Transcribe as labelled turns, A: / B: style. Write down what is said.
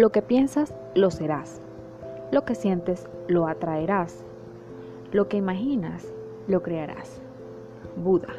A: Lo que piensas, lo serás. Lo que sientes, lo atraerás. Lo que imaginas, lo crearás. Buda.